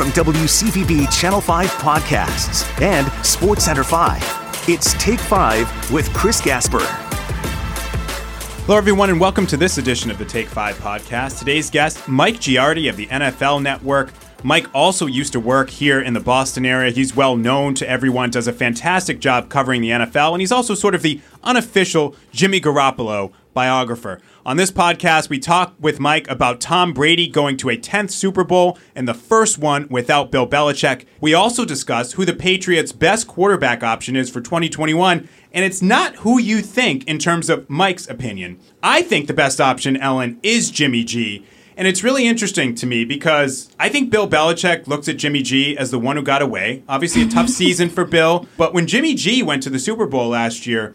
from WCVB Channel 5 Podcasts and SportsCenter 5. It's Take 5 with Chris Gasper. Hello, everyone, and welcome to this edition of the Take 5 podcast. Today's guest, Mike Giardi of the NFL Network. Mike also used to work here in the Boston area. He's well known to everyone, does a fantastic job covering the NFL, and he's also sort of the unofficial Jimmy Garoppolo biographer. On this podcast, we talk with Mike about Tom Brady going to a 10th Super Bowl and the first one without Bill Belichick. We also discuss who the Patriots' best quarterback option is for 2021, and it's not who you think in terms of Mike's opinion. I think the best option, Ellen, is Jimmy G. And it's really interesting to me because I think Bill Belichick looks at Jimmy G as the one who got away. Obviously, a tough season for Bill. But when Jimmy G went to the Super Bowl last year,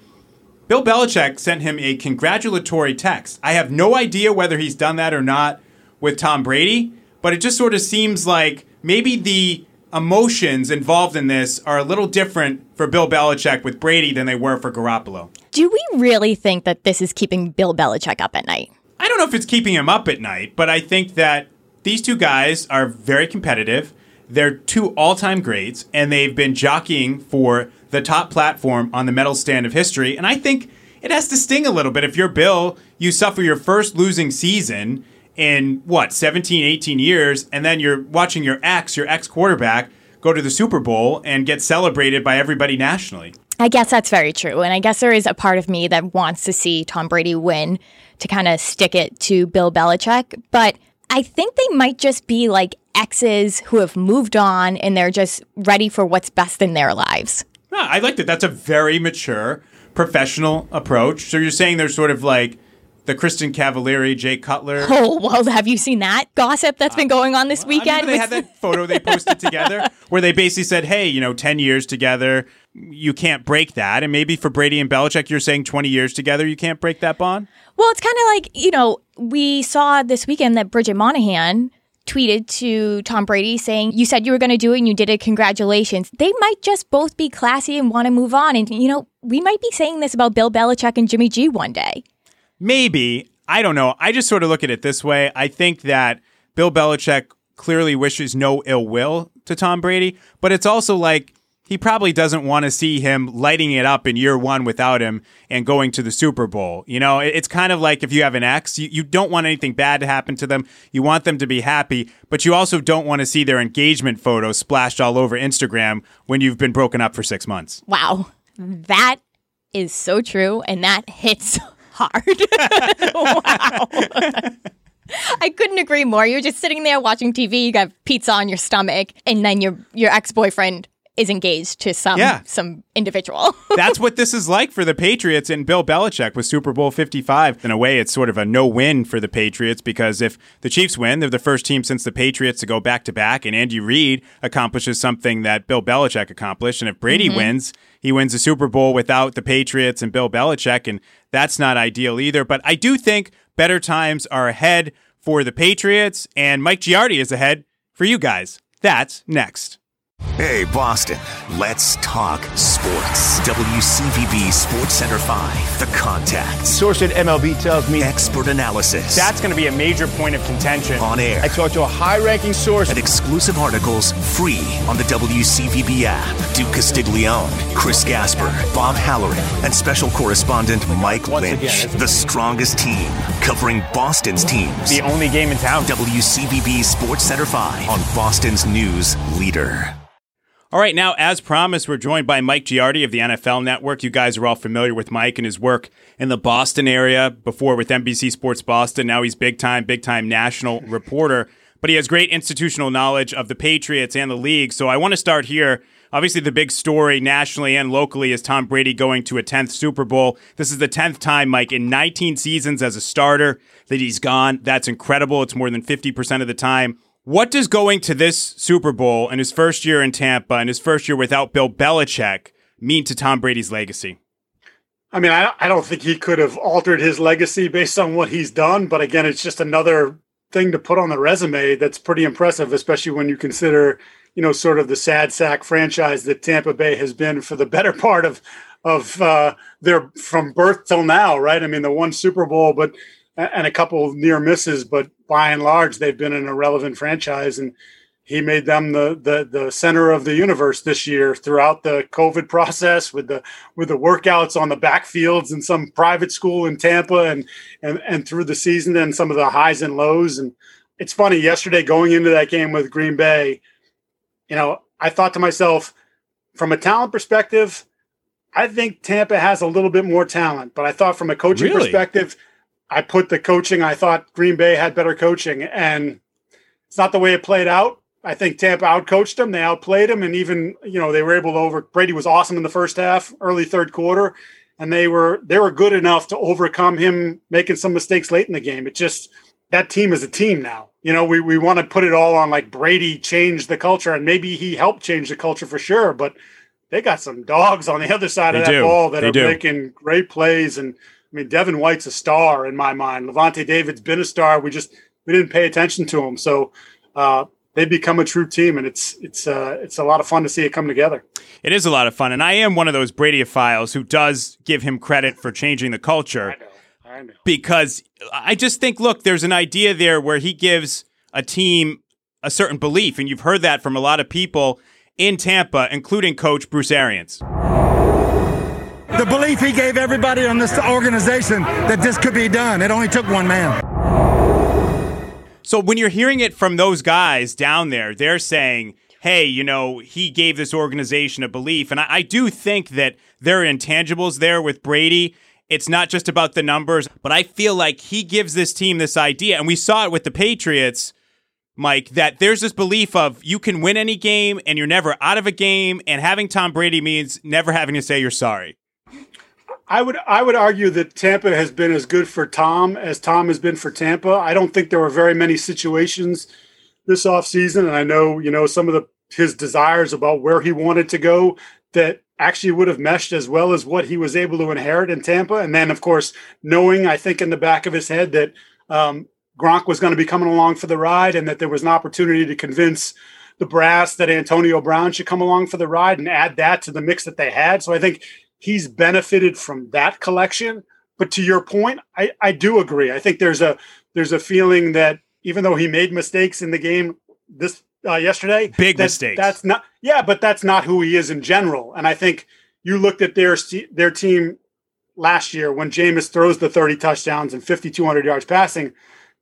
Bill Belichick sent him a congratulatory text. I have no idea whether he's done that or not with Tom Brady, but it just sort of seems like maybe the emotions involved in this are a little different for Bill Belichick with Brady than they were for Garoppolo. Do we really think that this is keeping Bill Belichick up at night? I don't know if it's keeping him up at night, but I think that these two guys are very competitive. They're two all time greats, and they've been jockeying for the top platform on the medal stand of history. And I think it has to sting a little bit. If you're Bill, you suffer your first losing season in what, 17, 18 years, and then you're watching your ex, your ex quarterback, go to the Super Bowl and get celebrated by everybody nationally. I guess that's very true. And I guess there is a part of me that wants to see Tom Brady win to kind of stick it to Bill Belichick. But I think they might just be like exes who have moved on and they're just ready for what's best in their lives. I like that. That's a very mature professional approach. So you're saying they're sort of like the Kristin Cavallari, Jay Cutler. Oh well, have you seen that gossip that's been going on this well, weekend? they had that photo they posted together where they basically said, "Hey, you know, ten years together, you can't break that." And maybe for Brady and Belichick, you're saying twenty years together, you can't break that bond. Well, it's kind of like you know we saw this weekend that Bridget Moynahan tweeted to Tom Brady saying, You said you were going to do it and you did it. Congratulations. They might just both be classy and want to move on. And, you know, we might be saying this about Bill Belichick and Jimmy G one day. Maybe. I don't know. I just sort of look at it this way. I think that Bill Belichick clearly wishes no ill will to Tom Brady, but it's also like he probably doesn't want to see him lighting it up in year one without him and going to the Super Bowl. You know, it's kind of like if you have an ex, you, you don't want anything bad to happen to them. You want them to be happy, but you also don't want to see their engagement photos splashed all over Instagram when you've been broken up for six months. Wow. That is so true. And that hits hard. wow. I couldn't agree more. You're just sitting there watching TV, you got pizza on your stomach, and then your your ex boyfriend is engaged to some yeah. some individual. That's what this is like for the Patriots and Bill Belichick with Super Bowl 55. In a way, it's sort of a no-win for the Patriots because if the Chiefs win, they're the first team since the Patriots to go back to back, and Andy Reid accomplishes something that Bill Belichick accomplished. And if Brady mm-hmm. wins, he wins the Super Bowl without the Patriots and Bill Belichick, and that's not ideal either. But I do think better times are ahead for the Patriots, and Mike Giardi is ahead for you guys. That's next. Hey, Boston, let's talk sports. WCVB Sports Center 5, The Contact. Source at MLB tells me expert analysis. That's going to be a major point of contention. On air. I talked to a high ranking source. And exclusive articles free on the WCVB app. Duke Castiglione, Chris Gasper, Bob Halloran, and special correspondent Mike Once Lynch. Again, the strongest team covering Boston's teams. The only game in town. WCVB Sports Center 5 on Boston's news leader. All right, now, as promised, we're joined by Mike Giardi of the NFL Network. You guys are all familiar with Mike and his work in the Boston area before with NBC Sports Boston. Now he's big time, big time national reporter, but he has great institutional knowledge of the Patriots and the league. So I want to start here. Obviously, the big story nationally and locally is Tom Brady going to a 10th Super Bowl. This is the 10th time, Mike, in 19 seasons as a starter that he's gone. That's incredible. It's more than 50% of the time. What does going to this Super Bowl in his first year in Tampa and his first year without Bill Belichick mean to Tom Brady's legacy? I mean, I, I don't think he could have altered his legacy based on what he's done. But again, it's just another thing to put on the resume that's pretty impressive, especially when you consider, you know, sort of the sad sack franchise that Tampa Bay has been for the better part of of uh, their from birth till now, right? I mean, the one Super Bowl, but and a couple near misses, but by and large, they've been an irrelevant franchise. And he made them the, the the center of the universe this year throughout the COVID process with the with the workouts on the backfields in some private school in Tampa and and and through the season and some of the highs and lows. And it's funny, yesterday going into that game with Green Bay, you know, I thought to myself, from a talent perspective, I think Tampa has a little bit more talent. But I thought from a coaching really? perspective, I put the coaching, I thought Green Bay had better coaching. And it's not the way it played out I think Tampa outcoached them. They outplayed them, and even you know they were able to over. Brady was awesome in the first half, early third quarter, and they were they were good enough to overcome him making some mistakes late in the game. It just that team is a team now. You know, we we want to put it all on like Brady changed the culture, and maybe he helped change the culture for sure, but they got some dogs on the other side they of that do. ball that they are do. making great plays. And mean, Devin White's a star in my mind. Lavonte David's been a star. We just we didn't pay attention to him. So uh, they become a true team, and it's it's uh, it's a lot of fun to see it come together. It is a lot of fun, and I am one of those Bradyophiles who does give him credit for changing the culture. I know, I know. Because I just think, look, there's an idea there where he gives a team a certain belief, and you've heard that from a lot of people in Tampa, including Coach Bruce Arians. The belief he gave everybody on this organization that this could be done. It only took one man. So when you're hearing it from those guys down there, they're saying, hey, you know, he gave this organization a belief. And I, I, do think that there are intangibles there with Brady. It's not just about the numbers, but I feel like he gives this team this idea. And we saw it with the Patriots, Mike, that there's this belief of you can win any game and you're never out of a game. And having Tom Brady means never having to say you're sorry. I would I would argue that Tampa has been as good for Tom as Tom has been for Tampa. I don't think there were very many situations this offseason, and I know you know some of the his desires about where he wanted to go that actually would have meshed as well as what he was able to inherit in Tampa. And then, of course, knowing I think in the back of his head that um, Gronk was going to be coming along for the ride, and that there was an opportunity to convince the brass that Antonio Brown should come along for the ride and add that to the mix that they had. So I think he's benefited from that collection. But to your point, I, I do agree. I think there's a there's a feeling that even though he made mistakes in the game this uh, yesterday, big that, mistakes. That's not yeah, but that's not who he is in general. And I think you looked at their their team last year when Jameis throws the 30 touchdowns and 5,200 yards passing,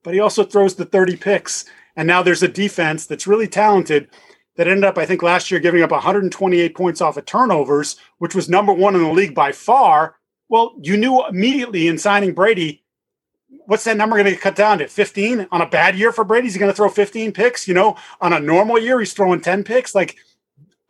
but he also throws the 30 picks. And now there's a defense that's really talented that ended up, I think, last year giving up 128 points off of turnovers, which was number one in the league by far. Well, you knew immediately in signing Brady, what's that number going to cut down to? 15 on a bad year for Brady? He's going to throw 15 picks. You know, on a normal year, he's throwing 10 picks. Like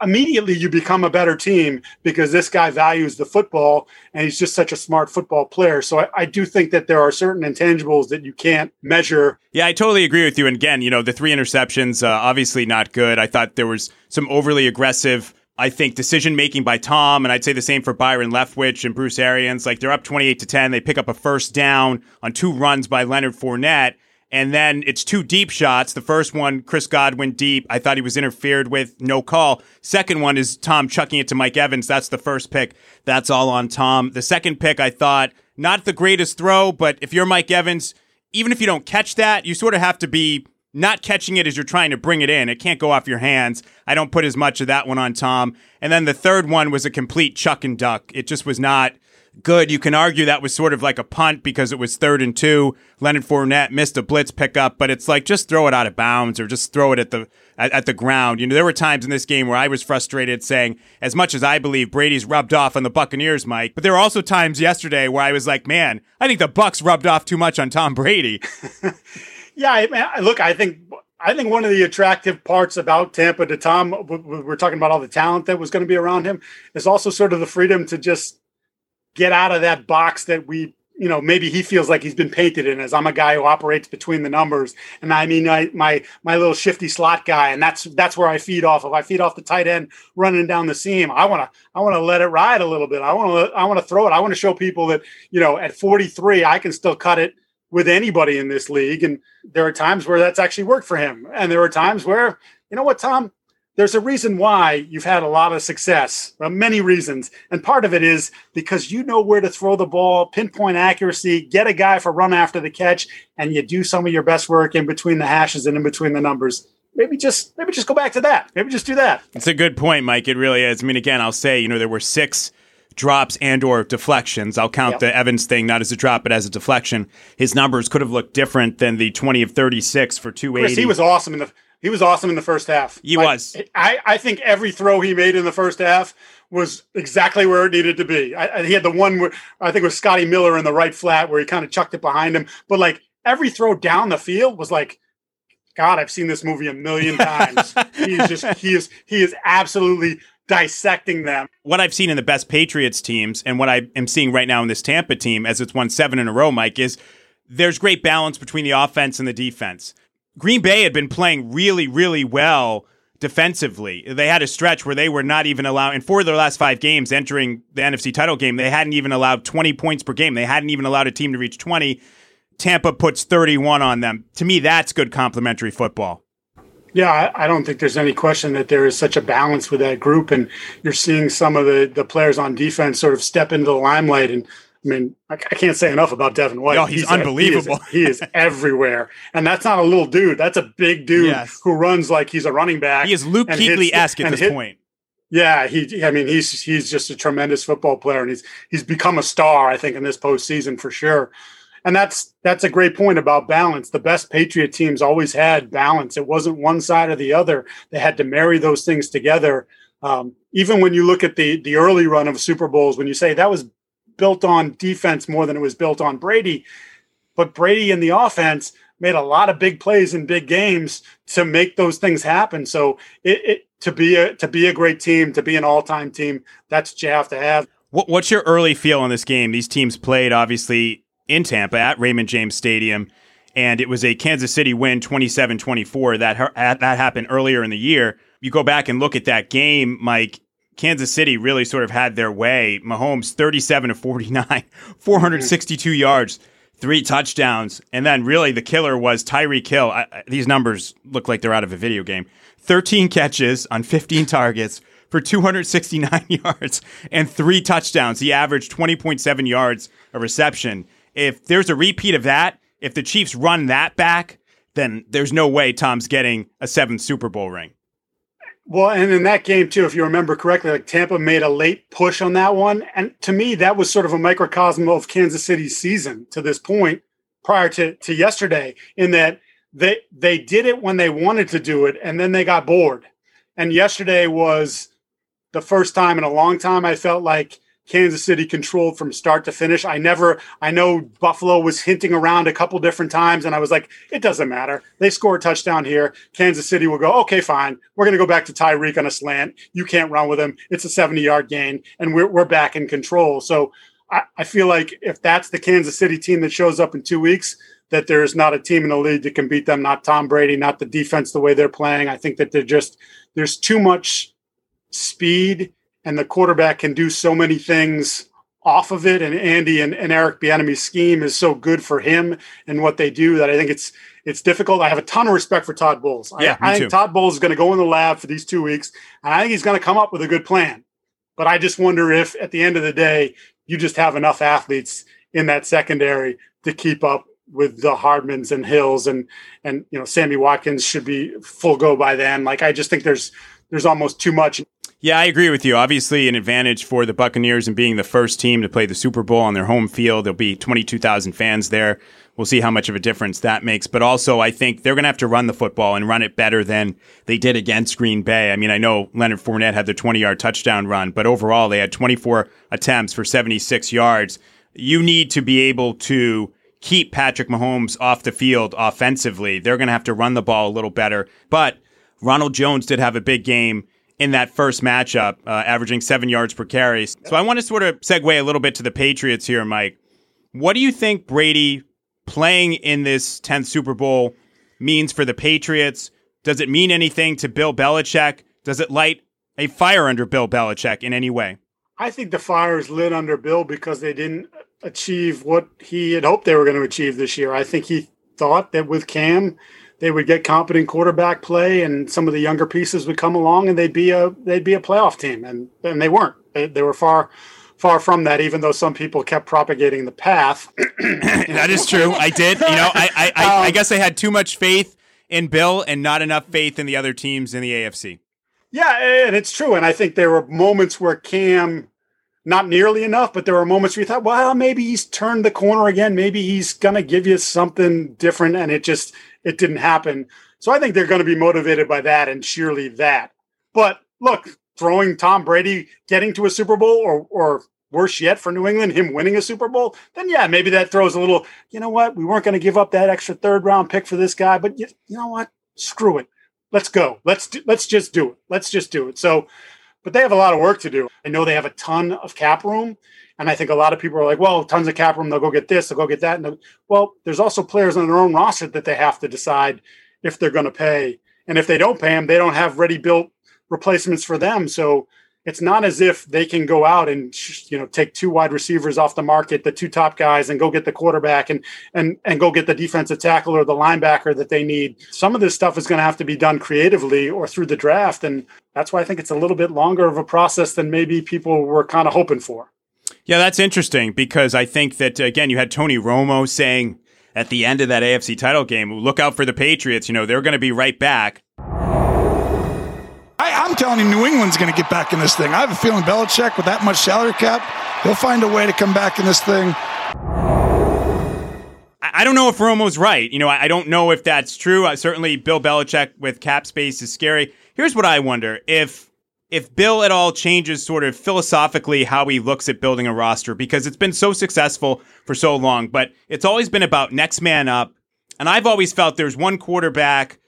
immediately you become a better team because this guy values the football and he's just such a smart football player. So I, I, do think that there are certain intangibles that you can't measure. Yeah, I totally agree with you. And again, you know, the three interceptions, uh, obviously not good. I thought there was some overly aggressive. I think decision making by Tom, and I'd say the same for Byron Leftwich and Bruce Arians. Like they're up 28 to 10. They pick up a first down on two runs by Leonard Fournette and then it's two deep shots. The first one, Chris Godwin deep. I thought he was interfered with, no call. Second one is Tom chucking it to Mike Evans. That's the first pick. That's all on Tom. The second pick, I thought, not the greatest throw, but if you're Mike Evans, even if you don't catch that, you sort of have to be not catching it as you're trying to bring it in. It can't go off your hands. I don't put as much of that one on Tom. And then the third one was a complete chuck and duck. It just was not good. You can argue that was sort of like a punt because it was third and two. Leonard Fournette missed a blitz pickup, but it's like just throw it out of bounds or just throw it at the at, at, the ground. You know, there were times in this game where I was frustrated saying, as much as I believe Brady's rubbed off on the Buccaneers, Mike, but there were also times yesterday where I was like, man, I think the Bucks rubbed off too much on Tom Brady. yeah, I, mean, look, I think I think one of the attractive parts about Tampa to Tom, we're talking about all the talent that was going to be around him, is also sort of the freedom to just get out of that box that we you know maybe he feels like he's been painted in as I'm a guy who operates between the numbers. And I mean I, my my little shifty slot guy and that's that's where I feed off of. I feed off the tight end running down the seam. I want to I want to let it ride a little bit. I want to I want to throw it. I want to show people that you know at 43 I can still cut it with anybody in this league. And there are times where that's actually worked for him. And there are times where you know what Tom there's a reason why you've had a lot of success, uh, many reasons. And part of it is because you know where to throw the ball, pinpoint accuracy, get a guy for run after the catch, and you do some of your best work in between the hashes and in between the numbers. maybe just maybe just go back to that. Maybe just do that. It's a good point, Mike. It really is. I mean, again, I'll say, you know, there were six drops and or deflections. I'll count yep. the Evans thing not as a drop but as a deflection. His numbers could have looked different than the 20 of 36 for 280. Chris, he was awesome in the he was awesome in the first half. He like, was. I, I think every throw he made in the first half was exactly where it needed to be. I, I, he had the one where I think it was Scotty Miller in the right flat where he kind of chucked it behind him. But like every throw down the field was like, God, I've seen this movie a million times. he is just he is he is absolutely dissecting them. What I've seen in the best Patriots teams and what I am seeing right now in this Tampa team as it's won seven in a row, Mike, is there's great balance between the offense and the defense. Green Bay had been playing really, really well defensively. They had a stretch where they were not even allowing, and for their last five games entering the NFC title game, they hadn't even allowed 20 points per game. They hadn't even allowed a team to reach 20. Tampa puts 31 on them. To me, that's good complementary football. Yeah, I don't think there's any question that there is such a balance with that group, and you're seeing some of the the players on defense sort of step into the limelight and I mean, I, I can't say enough about Devin White. Oh, he's, he's unbelievable. A, he, is, he is everywhere, and that's not a little dude. That's a big dude yes. who runs like he's a running back. He is Luke Kuechly esque at this hit, point. Yeah, he. I mean, he's he's just a tremendous football player, and he's he's become a star. I think in this postseason for sure. And that's that's a great point about balance. The best Patriot teams always had balance. It wasn't one side or the other. They had to marry those things together. Um, even when you look at the the early run of Super Bowls, when you say that was built on defense more than it was built on Brady. But Brady in the offense made a lot of big plays in big games to make those things happen. So it, it to be a to be a great team, to be an all time team, that's what you have to have. What's your early feel on this game? These teams played obviously in Tampa at Raymond James Stadium, and it was a Kansas City win 27 24. That, that happened earlier in the year. You go back and look at that game, Mike, Kansas City really sort of had their way. Mahomes 37 to 49, 462 yards, three touchdowns, and then really the killer was Tyreek Hill. I, these numbers look like they're out of a video game. 13 catches on 15 targets for 269 yards and three touchdowns. He averaged 20.7 yards a reception. If there's a repeat of that, if the Chiefs run that back, then there's no way Tom's getting a seventh Super Bowl ring. Well, and in that game too, if you remember correctly, like Tampa made a late push on that one, and to me, that was sort of a microcosm of Kansas City's season to this point, prior to to yesterday, in that they they did it when they wanted to do it, and then they got bored. And yesterday was the first time in a long time I felt like Kansas City controlled from start to finish. I never, I know Buffalo was hinting around a couple different times, and I was like, it doesn't matter. They score a touchdown here. Kansas City will go, okay, fine. We're going to go back to Tyreek on a slant. You can't run with him. It's a 70 yard gain, and we're, we're back in control. So I, I feel like if that's the Kansas City team that shows up in two weeks, that there's not a team in the league that can beat them, not Tom Brady, not the defense the way they're playing. I think that they're just, there's too much speed and the quarterback can do so many things off of it. And Andy and, and Eric Bieniemy's scheme is so good for him and what they do that I think it's it's difficult. I have a ton of respect for Todd Bowles. Yeah, I, I think too. Todd Bowles is going to go in the lab for these two weeks, and I think he's going to come up with a good plan. But I just wonder if at the end of the day, you just have enough athletes in that secondary to keep up with the Hardmans and Hills and and you know Sammy Watkins should be full go by then. Like I just think there's there's almost too much. Yeah, I agree with you. Obviously, an advantage for the Buccaneers and being the first team to play the Super Bowl on their home field. There'll be 22,000 fans there. We'll see how much of a difference that makes. But also, I think they're going to have to run the football and run it better than they did against Green Bay. I mean, I know Leonard Fournette had the 20 yard touchdown run, but overall, they had 24 attempts for 76 yards. You need to be able to keep Patrick Mahomes off the field offensively. They're going to have to run the ball a little better. But Ronald Jones did have a big game in that first matchup, uh, averaging seven yards per carry. So I want to sort of segue a little bit to the Patriots here, Mike. What do you think Brady playing in this 10th Super Bowl means for the Patriots? Does it mean anything to Bill Belichick? Does it light a fire under Bill Belichick in any way? I think the fire is lit under Bill because they didn't achieve what he had hoped they were going to achieve this year. I think he thought that with Cam, they would get competent quarterback play, and some of the younger pieces would come along, and they'd be a they'd be a playoff team, and and they weren't. They, they were far far from that. Even though some people kept propagating the path. that is true. I did. You know, I I, I, I um, guess I had too much faith in Bill and not enough faith in the other teams in the AFC. Yeah, and it's true. And I think there were moments where Cam, not nearly enough, but there were moments where you thought, well, maybe he's turned the corner again. Maybe he's going to give you something different. And it just, it didn't happen. So I think they're going to be motivated by that and surely that. But look, throwing Tom Brady getting to a Super Bowl or, or worse yet for New England, him winning a Super Bowl, then yeah, maybe that throws a little, you know what? We weren't going to give up that extra third round pick for this guy, but you, you know what? Screw it let's go. Let's do, let's just do it. Let's just do it. So, but they have a lot of work to do. I know they have a ton of cap room, and I think a lot of people are like, "Well, tons of cap room. They'll go get this. They'll go get that." And well, there's also players on their own roster that they have to decide if they're going to pay, and if they don't pay them, they don't have ready built replacements for them. So it's not as if they can go out and you know take two wide receivers off the market, the two top guys, and go get the quarterback and and and go get the defensive tackle or the linebacker that they need. Some of this stuff is going to have to be done creatively or through the draft, and that's why I think it's a little bit longer of a process than maybe people were kind of hoping for. Yeah, that's interesting because I think that again, you had Tony Romo saying at the end of that AFC title game, "Look out for the Patriots. You know they're going to be right back." I, am telling you, New England's going to get back in this thing. I have a feeling Belichick, with that much salary cap, he'll find a way to come back in this thing. I don't know if Romo's right. You know, I don't know if that's true. Uh, certainly, Bill Belichick with cap space is scary. Here's what I wonder: if if Bill at all changes sort of philosophically how he looks at building a roster, because it's been so successful for so long, but it's always been about next man up. And I've always felt there's one quarterback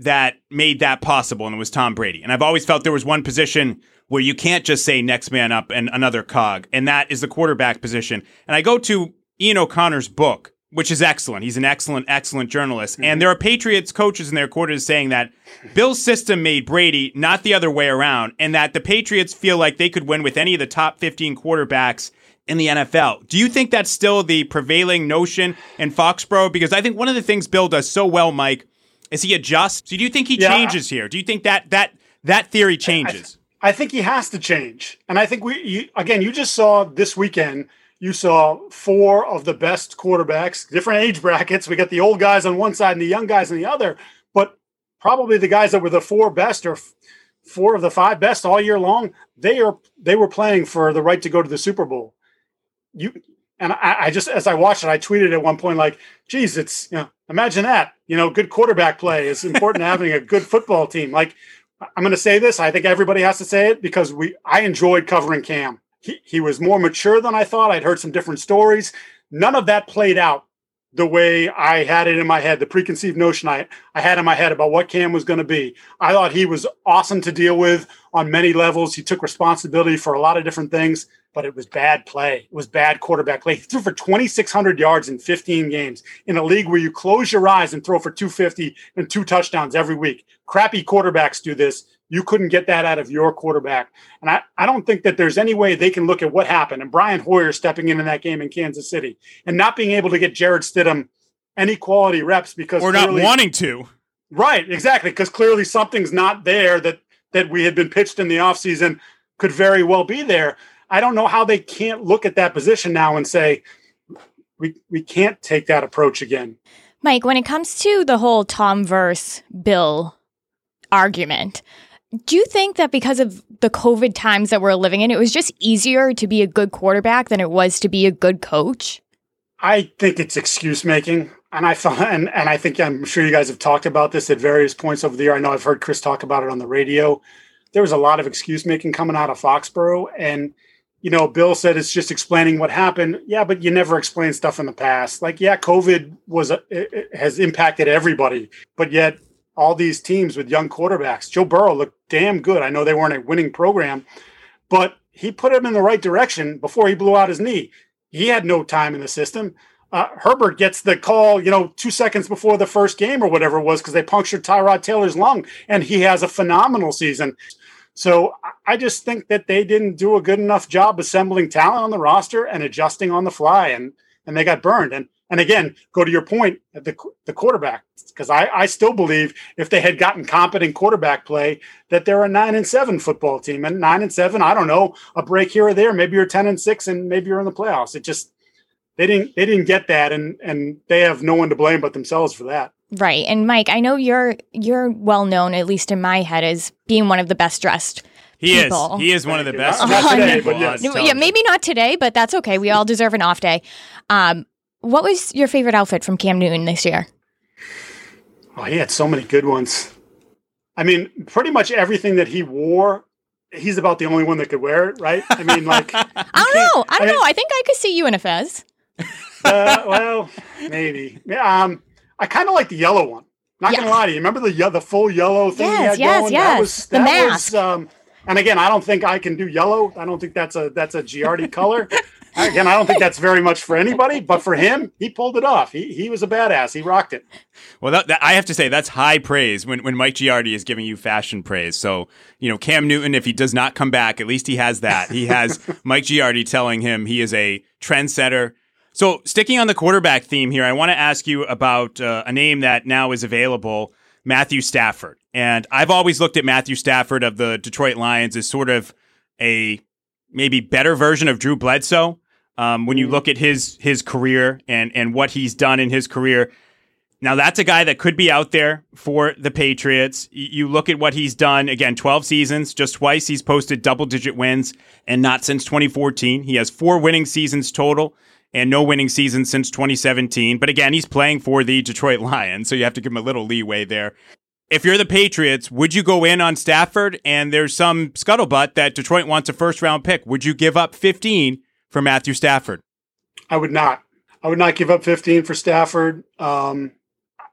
that made that possible, and it was Tom Brady. And I've always felt there was one position where you can't just say next man up and another cog, and that is the quarterback position. And I go to Ian O'Connor's book, which is excellent. He's an excellent, excellent journalist. Mm-hmm. And there are Patriots coaches in their quarters saying that Bill's system made Brady, not the other way around, and that the Patriots feel like they could win with any of the top 15 quarterbacks in the NFL. Do you think that's still the prevailing notion in Foxborough? Because I think one of the things Bill does so well, Mike, is he adjusts? So do you think he yeah. changes here? Do you think that that that theory changes? I, I, think he has to change, and I think we you, again. You just saw this weekend. You saw four of the best quarterbacks, different age brackets. We got the old guys on one side and the young guys on the other. But probably the guys that were the four best or four of the five best all year long. They are they were playing for the right to go to the Super Bowl. You and I, I, just, as I watched it, I tweeted at one point, like, geez, it's, you know, imagine that. You know, good quarterback play is important to having a good football team. Like, I'm going to say this. I think everybody has to say it because we, I enjoyed covering Cam. He, he was more mature than I thought. I'd heard some different stories. None of that played out the way I had it in my head, the preconceived notion I, I had in my head about what Cam was going to be. I thought he was awesome to deal with on many levels. He took responsibility for a lot of different things, but it was bad play. It was bad quarterback play. He threw for 2,600 yards in 15 games in a league where you close your eyes and throw for 250 and two touchdowns every week. Crappy quarterbacks do this. You couldn't get that out of your quarterback. And I, I don't think that there's any way they can look at what happened and Brian Hoyer stepping in in that game in Kansas City and not being able to get Jarrett Stidham any quality reps because we're not wanting to. Right, exactly. Because clearly something's not there that that we had been pitched in the offseason could very well be there. I don't know how they can't look at that position now and say, we, we can't take that approach again. Mike, when it comes to the whole Tom verse Bill argument, do you think that because of the COVID times that we're living in, it was just easier to be a good quarterback than it was to be a good coach? I think it's excuse making. And I and, and I think I'm sure you guys have talked about this at various points over the year. I know I've heard Chris talk about it on the radio. There was a lot of excuse making coming out of Foxborough. And, you know, Bill said it's just explaining what happened. Yeah, but you never explain stuff in the past. Like, yeah, COVID was, a, has impacted everybody, but yet all these teams with young quarterbacks. Joe Burrow looked damn good. I know they weren't a winning program, but he put him in the right direction before he blew out his knee. He had no time in the system. Uh, Herbert gets the call, you know, two seconds before the first game or whatever it was because they punctured Tyrod Taylor's lung, and he has a phenomenal season. So I just think that they didn't do a good enough job assembling talent on the roster and adjusting on the fly, and and they got burned. And and again, go to your point, at the, the quarterback, because I, I still believe if they had gotten competent quarterback play, that they're a nine and seven football team. And nine and seven, I don't know, a break here or there. Maybe you're 10 and six and maybe you're in the playoffs. It just, they didn't, they didn't get that. And, and they have no one to blame but themselves for that. Right. And Mike, I know you're you're well known, at least in my head, as being one of the best dressed. He people. is. He is one of the best. Not- today, but yes. Yeah, maybe not today, but that's okay. We all deserve an off day. Um, what was your favorite outfit from Cam Newton this year? Oh, he had so many good ones. I mean, pretty much everything that he wore, he's about the only one that could wear it, right? I mean, like, I don't know. I don't I- know. I think I could see you in a fez. uh, well, maybe. Um, I kind of like the yellow one. Not Yeah. gonna lie to you. Remember the the full yellow thing? he Yes, had yes, going? yes. That was, The that mask. Was, um, and again, I don't think I can do yellow. I don't think that's a that's a Giardi color. Again, I don't think that's very much for anybody, but for him, he pulled it off. He he was a badass. He rocked it. Well, that, that, I have to say that's high praise when, when Mike Giardi is giving you fashion praise. So, you know, Cam Newton, if he does not come back, at least he has that. He has Mike Giardi telling him he is a trendsetter. So, sticking on the quarterback theme here, I want to ask you about uh, a name that now is available, Matthew Stafford. And I've always looked at Matthew Stafford of the Detroit Lions as sort of a maybe better version of Drew Bledsoe. Um, when you look at his his career and and what he's done in his career, now that's a guy that could be out there for the Patriots. You look at what he's done again, 12 seasons, just twice he's posted double digit wins and not since 2014. He has four winning seasons total and no winning season since 2017. But again, he's playing for the Detroit Lions, so you have to give him a little leeway there. If you're the Patriots, would you go in on Stafford? And there's some scuttlebutt that Detroit wants a first round pick. Would you give up 15 for Matthew Stafford? I would not. I would not give up 15 for Stafford. Um,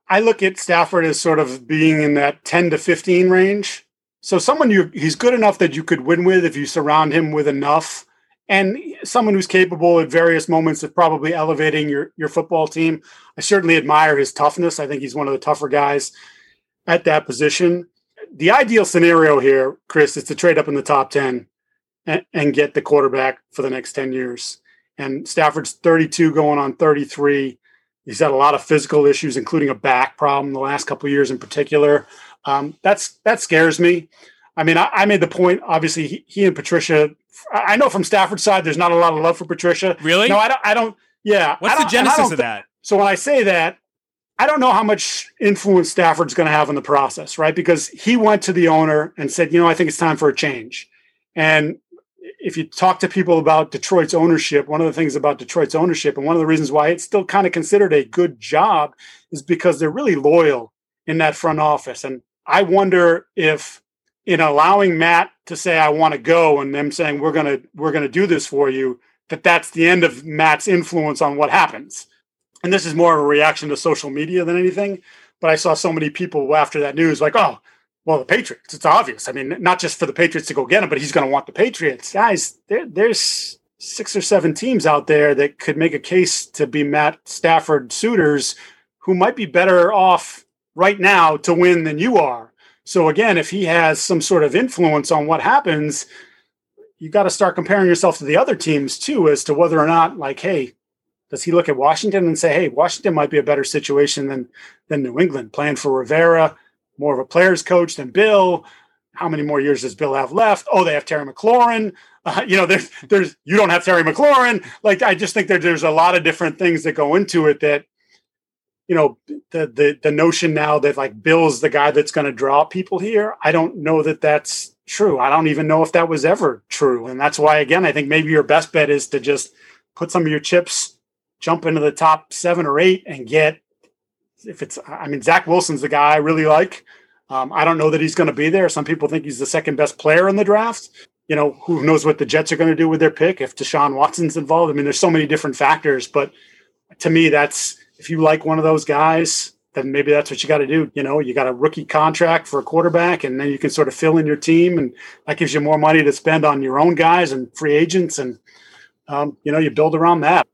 I look at Stafford as sort of being in that 10 to 15 range. So someone you he's good enough that you could win with if you surround him with enough, and someone who's capable at various moments of probably elevating your your football team. I certainly admire his toughness. I think he's one of the tougher guys at that position. The ideal scenario here, Chris, is to trade up in the top 10 and, and get the quarterback for the next 10 years and Stafford's 32 going on 33. He's had a lot of physical issues, including a back problem the last couple of years in particular. Um, that's that scares me. I mean, I, I made the point. Obviously, he, he and Patricia. I know from Stafford's side, there's not a lot of love for Patricia. Really? No, I don't. I don't yeah. What's the genesis of that? So when I say that, I don't know how much influence Stafford's going to have in the process, right? Because he went to the owner and said, you know, I think it's time for a change. And if you talk to people about Detroit's ownership, one of the things about Detroit's ownership, and one of the reasons why it's still kind of considered a good job, is because they're really loyal in that front office. And I wonder if in allowing Matt to say I want to go and them saying we're gonna we're gonna do this for you, that that's the end of Matt's influence on what happens. And this is more of a reaction to social media than anything. But I saw so many people after that news like, oh, well, the Patriots. It's obvious. I mean, not just for the Patriots to go get him, but he's going to want the Patriots. Guys, there, there's six or seven teams out there that could make a case to be Matt Stafford suitors who might be better off right now to win than you are. So again, if he has some sort of influence on what happens, you got to start comparing yourself to the other teams too, as to whether or not, like, hey, does he look at Washington and say, hey, Washington might be a better situation than than New England, playing for Rivera, more of a player's coach than Bill. How many more years does Bill have left? Oh, they have Terry McLaurin. Uh, you know, there's there's you don't have Terry McLaurin. Like I just think that there's a lot of different things that go into it that you know the the the notion now that like Bill's the guy that's going to draw people here. I don't know that that's true. I don't even know if that was ever true, and that's why again I think maybe your best bet is to just put some of your chips, jump into the top seven or eight, and get if it's I mean Zach Wilson's the guy I really like. Um, I don't know that he's going to be there. Some people think he's the second best player in the draft. You know, who knows what the Jets are going to do with their pick if Deshaun Watson's involved. I mean, there's so many different factors, but to me, that's if you like one of those guys, then maybe that's what you got to do. You know, you got a rookie contract for a quarterback, and then you can sort of fill in your team, and that gives you more money to spend on your own guys and free agents, and um, you know, you build around that.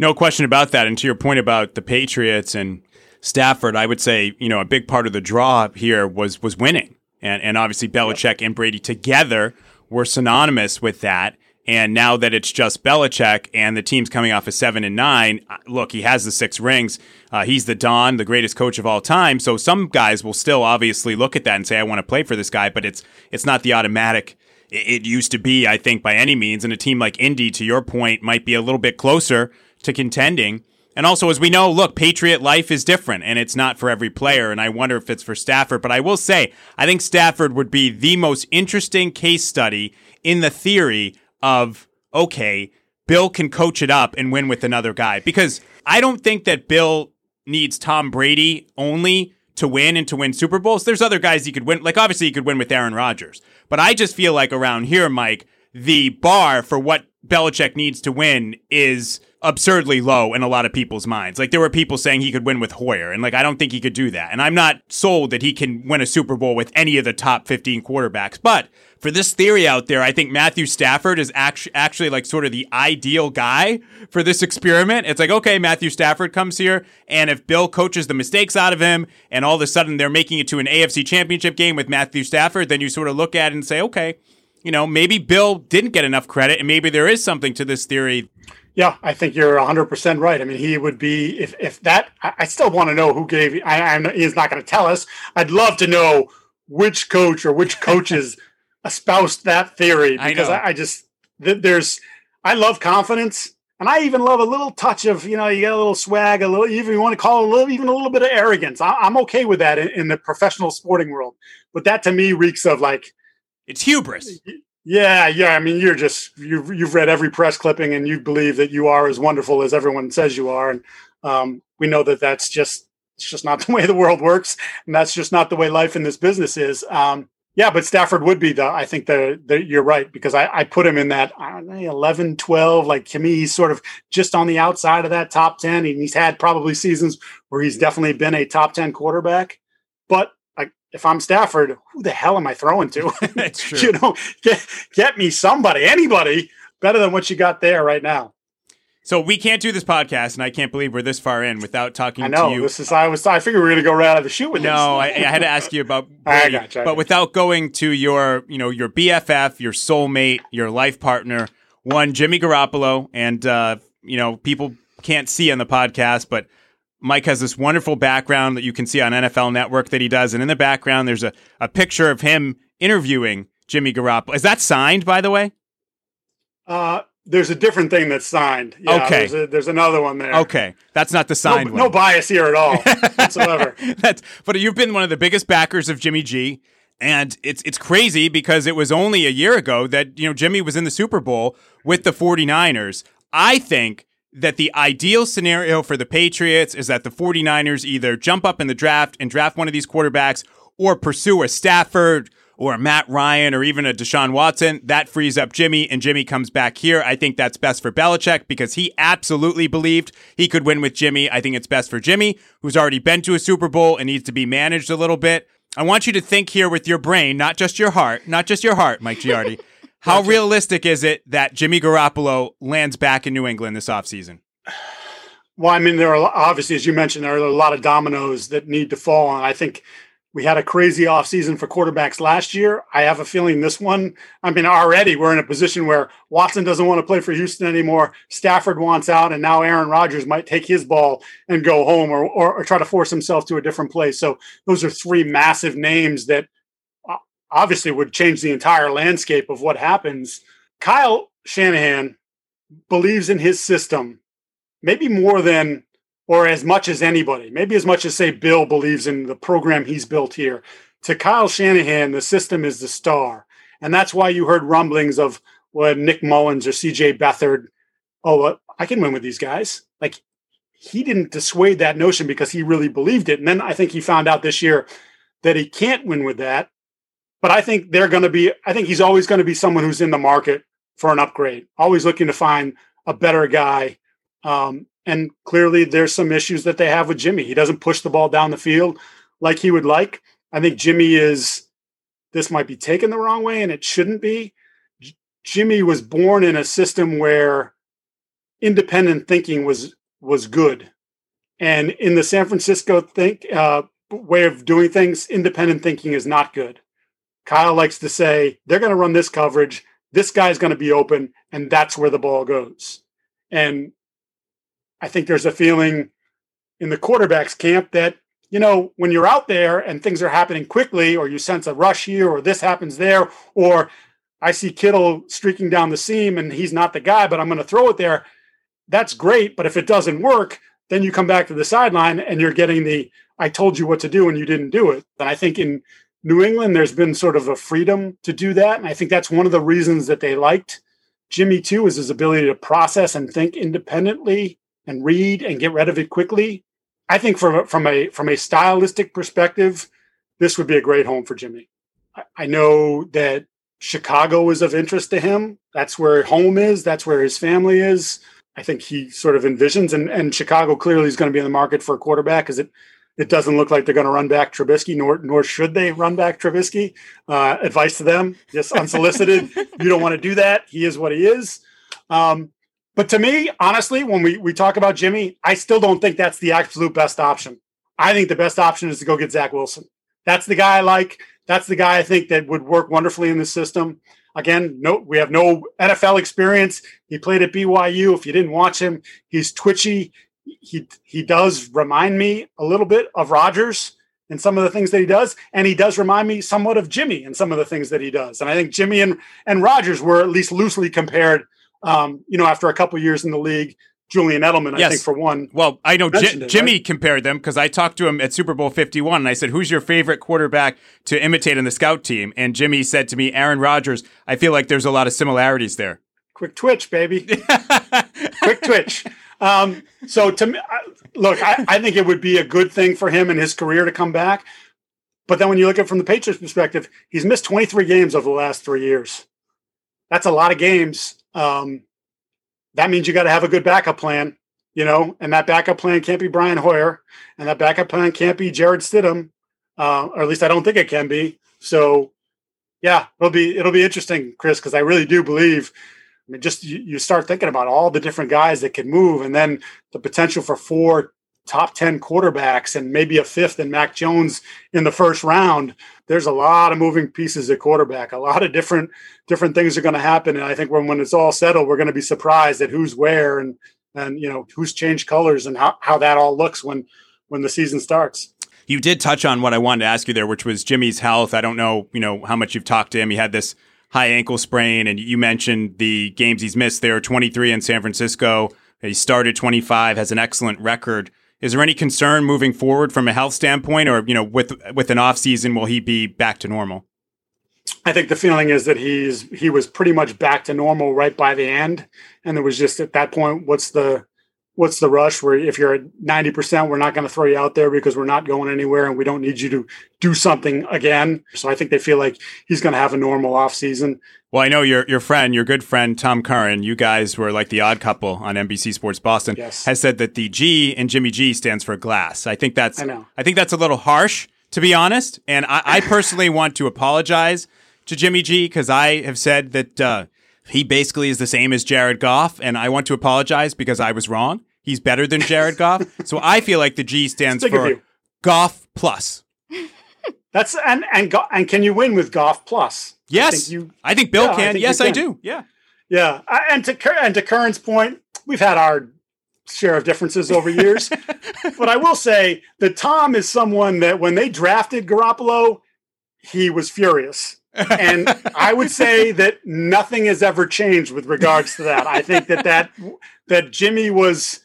No question about that. And to your point about the Patriots and Stafford, I would say, you know, a big part of the draw here was was winning. And and obviously Belichick and Brady together were synonymous with that. And now that it's just Belichick and the team's coming off a seven and nine, uh, look, he has the six rings. Uh, he's the Don, the greatest coach of all time. So some guys will still obviously look at that and say, I want to play for this guy, but it's it's not the automatic it it used to be, I think, by any means. And a team like Indy, to your point, might be a little bit closer to contending And also, as we know, look, Patriot life is different and it's not for every player. And I wonder if it's for Stafford. But I will say, I think Stafford would be the most interesting case study in the theory of, okay, Bill can coach it up and win with another guy. Because I don't think that Bill needs Tom Brady only to win and to win Super Bowls. There's other guys he could win. Like, obviously, he could win with Aaron Rodgers. But I just feel like around here, Mike, the bar for what Belichick needs to win is absurdly low in a lot of people's minds. Like there were people saying he could win with Hoyer, and like I don't think he could do that. And I'm not sold that he can win a Super Bowl with any of the top 15 quarterbacks. But for this theory out there, I think Matthew Stafford is actually actually like sort of the ideal guy for this experiment. It's like, okay, Matthew Stafford comes here, and if Bill coaches the mistakes out of him, and all of a sudden they're making it to an AFC championship game with Matthew Stafford, then you sort of look at it and say, okay, you know, maybe Bill didn't get enough credit, and maybe there is something to this theory yeah, I think you're 100% right. I mean, he would be, if, if that, I, I still want to know who gave, I, I'm, he's not going to tell us. I'd love to know which coach or which coaches espoused that theory because I, I, I just, th- there's, I love confidence. And I even love a little touch of, you know, you get a little swag, a little, even you want to call it a little, even a little bit of arrogance. I, am okay with that in, in, the professional sporting world. But that to me reeks of like, it's hubris. Yeah, yeah. I mean, you're just you've you've read every press clipping, and you believe that you are as wonderful as everyone says you are, and um, we know that that's just it's just not the way the world works, and that's just not the way life in this business is. Um, yeah, but Stafford would be the. I think that you're right because I, I put him in that I know, 11, 12. Like to me, he's sort of just on the outside of that top ten, and he's had probably seasons where he's definitely been a top ten quarterback. But if I'm Stafford, who the hell am I throwing to? That's true. you know, get, get me somebody, anybody better than what you got there right now. So we can't do this podcast, and I can't believe we're this far in without talking I know, to you. This is I was I figured we were going to go right out of the shoot with no, this. No, I, I, had to ask you about Brady, I gotcha, but without going to your you know your BFF, your soulmate, your life partner, one Jimmy Garoppolo, and uh, you know people can't see on the podcast, but Mike has this wonderful background that you can see on NFL Network that he does, and in the background there's a, a picture of him interviewing Jimmy Garoppolo. Is that signed, by the way? Uh, there's a different thing that's signed. Yeah, okay, there's, a, there's, another one there. Okay, that's not the signed no, one. No bias here at all whatsoever. that's but you've been one of the biggest backers of Jimmy G. And it's it's crazy because it was only a year ago that you know Jimmy was in the Super Bowl with the 49ers. I think that the ideal scenario for the Patriots is that the 49ers either jump up in the draft and draft one of these quarterbacks or pursue a Stafford or a Matt Ryan or even a Deshaun Watson. That frees up Jimmy and Jimmy comes back here. I think that's best for Belichick because he absolutely believed he could win with Jimmy. I think it's best for Jimmy, who's already been to a Super Bowl and needs to be managed a little bit. I want you to think here with your brain, not just your heart, not just your heart, Mike Giardi. How realistic is it that Jimmy Garoppolo lands back in New England this offseason? Well, I mean, there are obviously, as you mentioned, there are a lot of dominoes that need to fall. And I think we had a crazy offseason for quarterbacks last year. I have a feeling this one, I mean, already we're in a position where Watson doesn't want to play for Houston anymore. Stafford wants out, and now Aaron Rodgers might take his ball and go home or, or, or try to force himself to a different place. So those are three massive names that obviously would change the entire landscape of what happens. Kyle Shanahan believes in his system, maybe more than or as much as anybody, maybe as much as say Bill believes in the program he's built here. To Kyle Shanahan, the system is the star. And that's why you heard rumblings of what Nick Mullens or CJ Beathard, oh, uh, I can win with these guys. Like he didn't dissuade that notion because he really believed it. And then I think he found out this year that he can't win with that. But I think they're going to be, I think he's always going to be someone who's in the market for an upgrade, always looking to find a better guy. Um, and clearly there's some issues that they have with Jimmy. He doesn't push the ball down the field like he would like. I think Jimmy is, this might be taken the wrong way and it shouldn't be. J- Jimmy was born in a system where independent thinking was was good. And in the San Francisco think uh, way of doing things, independent thinking is not good. Kyle likes to say they're going to run this coverage. This guy's going to be open, and that's where the ball goes. And I think there's a feeling in the quarterback's camp that, you know, when you're out there and things are happening quickly, or you sense a rush here, or this happens there, or I see Kittle streaking down the seam and he's not the guy, but I'm going to throw it there. That's great. But if it doesn't work, then you come back to the sideline and you're getting the I told you what to do and you didn't do it. And I think in New England, there's been sort of a freedom to do that. And I think that's one of the reasons that they liked Jimmy too, is his ability to process and think independently and read and get rid of it quickly. I think from from a from a stylistic perspective, this would be a great home for Jimmy. I, I know that Chicago is of interest to him. That's where home is. That's where his family is. I think he sort of envisions, and, and Chicago clearly is going to be in the market for a quarterback because it it doesn't look like they're going to run back Trubisky, nor nor should they run back Trubisky. Uh, advice to them, just unsolicited. you don't want to do that. He is what he is. Um, but to me, honestly, when we we talk about Jimmy, I still don't think that's the absolute best option. I think the best option is to go get Zach Wilson. That's the guy I like. That's the guy I think that would work wonderfully in the system. Again, no, we have no NFL experience. He played at BYU. If you didn't watch him, he's twitchy he he does remind me a little bit of Rodgers in some of the things that he does, and he does remind me somewhat of Jimmy in some of the things that he does. And I think Jimmy and and Rodgers were at least loosely compared. Um, you know, after a couple years in the league, Julian Edelman, yes. I think, for one. Well, I know J- it, Jimmy right? compared them because I talked to him at Super Bowl 51 and I said, Who's your favorite quarterback to imitate in the scout team? And Jimmy said to me, Aaron Rodgers. I feel like there's a lot of similarities there. Quick twitch, baby. Quick twitch. Um, so to me, look, I, I think it would be a good thing for him and his career to come back. But then when you look at it from the Patriots perspective, he's missed 23 games over the last three years. That's a lot of games. Um, that means you got to have a good backup plan, you know, and that backup plan can't be Brian Hoyer, and that backup plan can't be Jarrett Stidham, uh, or at least I don't think it can be. So, yeah, it'll be it'll be interesting, Chris, because I really do believe I mean, just you, you start thinking about all the different guys that can move, and then the potential for four top 10 quarterbacks and maybe a fifth in Mac Jones in the first round. There's a lot of moving pieces at quarterback. A lot of different different things are going to happen. And I think when, when it's all settled, we're going to be surprised at who's where and and you know who's changed colors and how, how that all looks when when the season starts. You did touch on what I wanted to ask you there, which was Jimmy's health. I don't know, you know, how much you've talked to him. He had this high ankle sprain, and you mentioned the games he's missed. There are 23 in San Francisco. He started 25, has an excellent record. Is there any concern moving forward from a health standpoint, or you know, with with an off season, will he be back to normal? I think the feeling is that he's he was pretty much back to normal right by the end, and it was just at that point, what's the what's the rush? Where if you're at ninety percent, we're not going to throw you out there because we're not going anywhere, and we don't need you to do something again. So I think they feel like he's going to have a normal off season. Well, I know your your friend, your good friend Tom Curran, you guys were like the odd couple on NBC Sports Boston. Yes. Has said that the G in Jimmy G stands for glass. I think that's I know. I think that's a little harsh, to be honest. And I, I personally want to apologize to Jimmy G because I have said that uh, he basically is the same as Jared Goff, and I want to apologize because I was wrong. He's better than Jared Goff, so I feel like the G stands Sick of for. Goff plus. That's and and and can you win with Goff plus? I Yes, think you I think Bill Yeah, I can. think yes, you I do. Yeah. Yeah, I- and to and to Curran's point, we've had our share of differences over years, but I will say that Tom is someone that when they drafted Garoppolo, he was furious, and I would say that nothing has ever changed with regards to that. I think that that that Jimmy was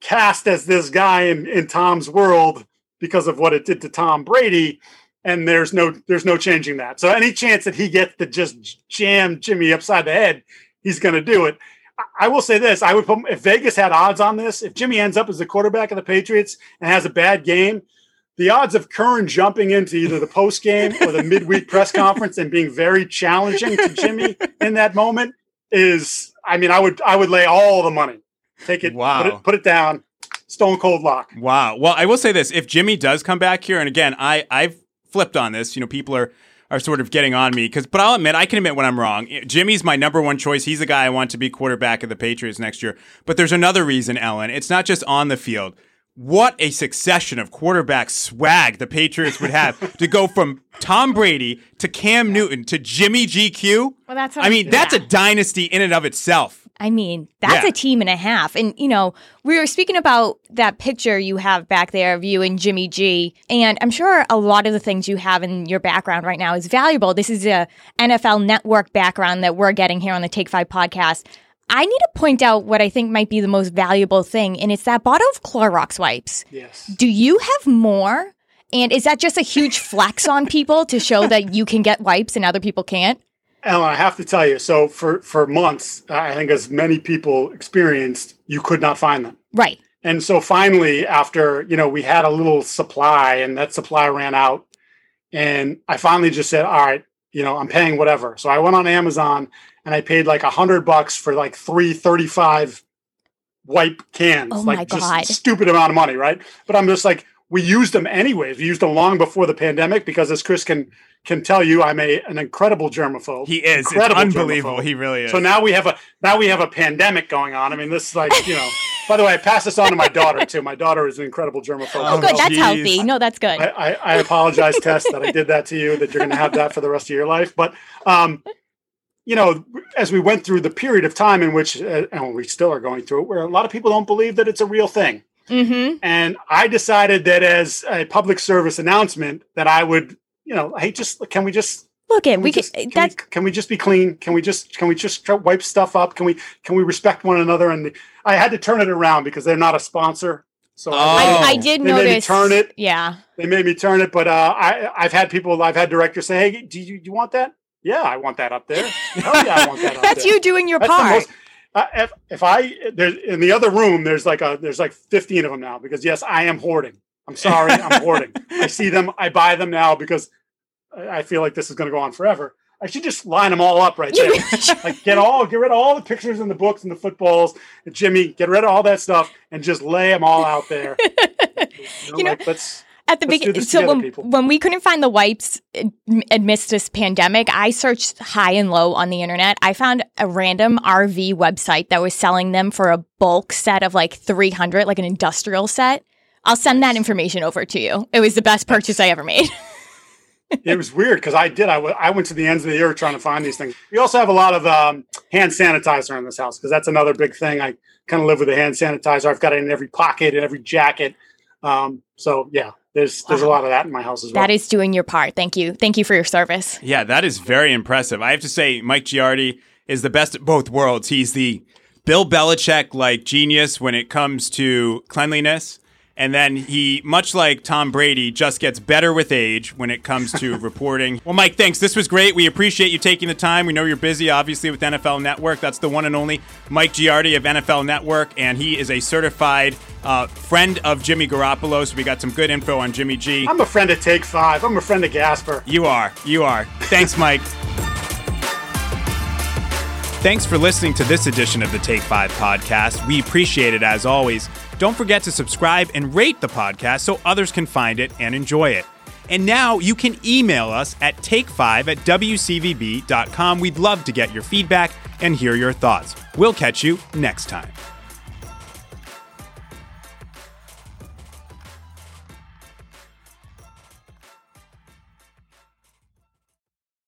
cast as this guy in, in Tom's world because of what it did to Tom Brady. And there's no there's no changing that. So any chance that he gets to just jam Jimmy upside the head, he's going to do it. I- will say this: I would put if Vegas had odds on this, if Jimmy ends up as the quarterback of the Patriots and has a bad game, the odds of Curran jumping into either the post game or the midweek press conference and being very challenging to Jimmy in that moment is, I mean, I would I would lay all the money, take it, Wow. put it, put it down, stone cold lock. Wow. Well, I will say this: if Jimmy does come back here, and again, I I've flipped on this. You know, people are are sort of getting on me because, but I'll admit, I can admit when I'm wrong. Jimmy's my number one choice. He's the guy I want to be quarterback of the Patriots next year. But there's another reason, Ellen. It's not just on the field. What a succession of quarterback swag the Patriots would have to go from Tom Brady to Cam Newton to Jimmy GQ. Well, that's I mean, that's a dynasty in and of itself. I mean, that's Yeah. a team and a half. And, you know, we were speaking about that picture you have back there of you and Jimmy G. And I'm sure a lot of the things you have in your background right now is valuable. This is a NFL network background that we're getting here on the Take Five podcast. I need to point out what I think might be the most valuable thing, and it's that bottle of Clorox wipes. Yes. Do you have more? And is that just a huge flex on people to show that you can get wipes and other people can't? Ellen, I have to tell you. So for for months, I think as many people experienced, you could not find them. Right. And so finally, after you know, we had a little supply, and that supply ran out, and I finally just said, "All right, you know, I'm paying whatever." So I went on Amazon and I paid like a hundred bucks for like three 35 wipe cans. Oh like my just God. stupid amount of money, right? But I'm just like, we used them anyways. We used them long before the pandemic because, as Chris can can tell you, I'm a an incredible germaphobe. He is. It's Incredible unbelievable. germaphobe. He really is. So now we have a now we have a pandemic going on. I mean, this is like you know. by the way, I pass this on to my daughter too. My daughter is an incredible germaphobe. Oh, good. That's geez. healthy. No, that's good. I, I, I apologize, Tess, that I did that to you. That you're going to have that for the rest of your life. But um, you know, as we went through the period of time in which, uh, and we still are going through it, where a lot of people don't believe that it's a real thing. mm-hmm. And I decided that as a public service announcement, that I would, you know, hey, just can we just Look at can we we can. just, can, That's we, can we just be clean? Can we just can we just try- wipe stuff up? Can we can we respect one another? And I had to turn it around because they're not a sponsor. So Oh. I, I did They made me notice. turn it. Yeah. they made me turn it. But uh, I I've had people I've had directors say, hey, do you, do you want that? Yeah, I want that up there. Hell yeah, I want that up there. That's there. you doing your That's the part. most. Uh, if, if I there's in the other room, there's like a there's like 15 of them now because yes, I am hoarding. I'm sorry, I'm hoarding. I see them, I buy them now because I feel like this is going to go on forever. I should just line them all up right there. like get all get rid of all the pictures and the books and the footballs. And Jimmy, get rid of all that stuff and just lay them all out there. You know, like, let's At the beginning, so together, when, people. when we couldn't find the wipes amidst this pandemic, I searched high and low on the internet. I found a random RV website that was selling them for a bulk set of like 300, like an industrial set. I'll send that information over to you. It was the best purchase I ever made. it was weird because I did. I I went to the ends of the earth trying to find these things. We also have a lot of um, hand sanitizer in this house because that's another big thing. I kind of live with a hand sanitizer. I've got it in every pocket and every jacket. Um, so yeah, there's there's a lot of that in my house as well. That is doing your part. Thank you. Thank you for your service. Yeah, that is very impressive. I have to say, Mike Giardi is the best of both worlds. He's the Bill Belichick like genius when it comes to cleanliness. And then he, much like Tom Brady, just gets better with age when it comes to reporting. Well, Mike, thanks. This was great. We appreciate you taking the time. We know you're busy, obviously, with NFL Network. That's the one and only Mike Giardi of NFL Network, and he is a certified uh, friend of Jimmy Garoppolo. So we got some good info on Jimmy G. I'm a friend of Take Five. I'm a friend of Gasper. You are. You are. Thanks, Mike. Thanks for listening to this edition of the Take 5 podcast. We appreciate it as always. Don't forget to subscribe and rate the podcast so others can find it and enjoy it. And now you can email us at take5 at wcvb.com. We'd love to get your feedback and hear your thoughts. We'll catch you next time.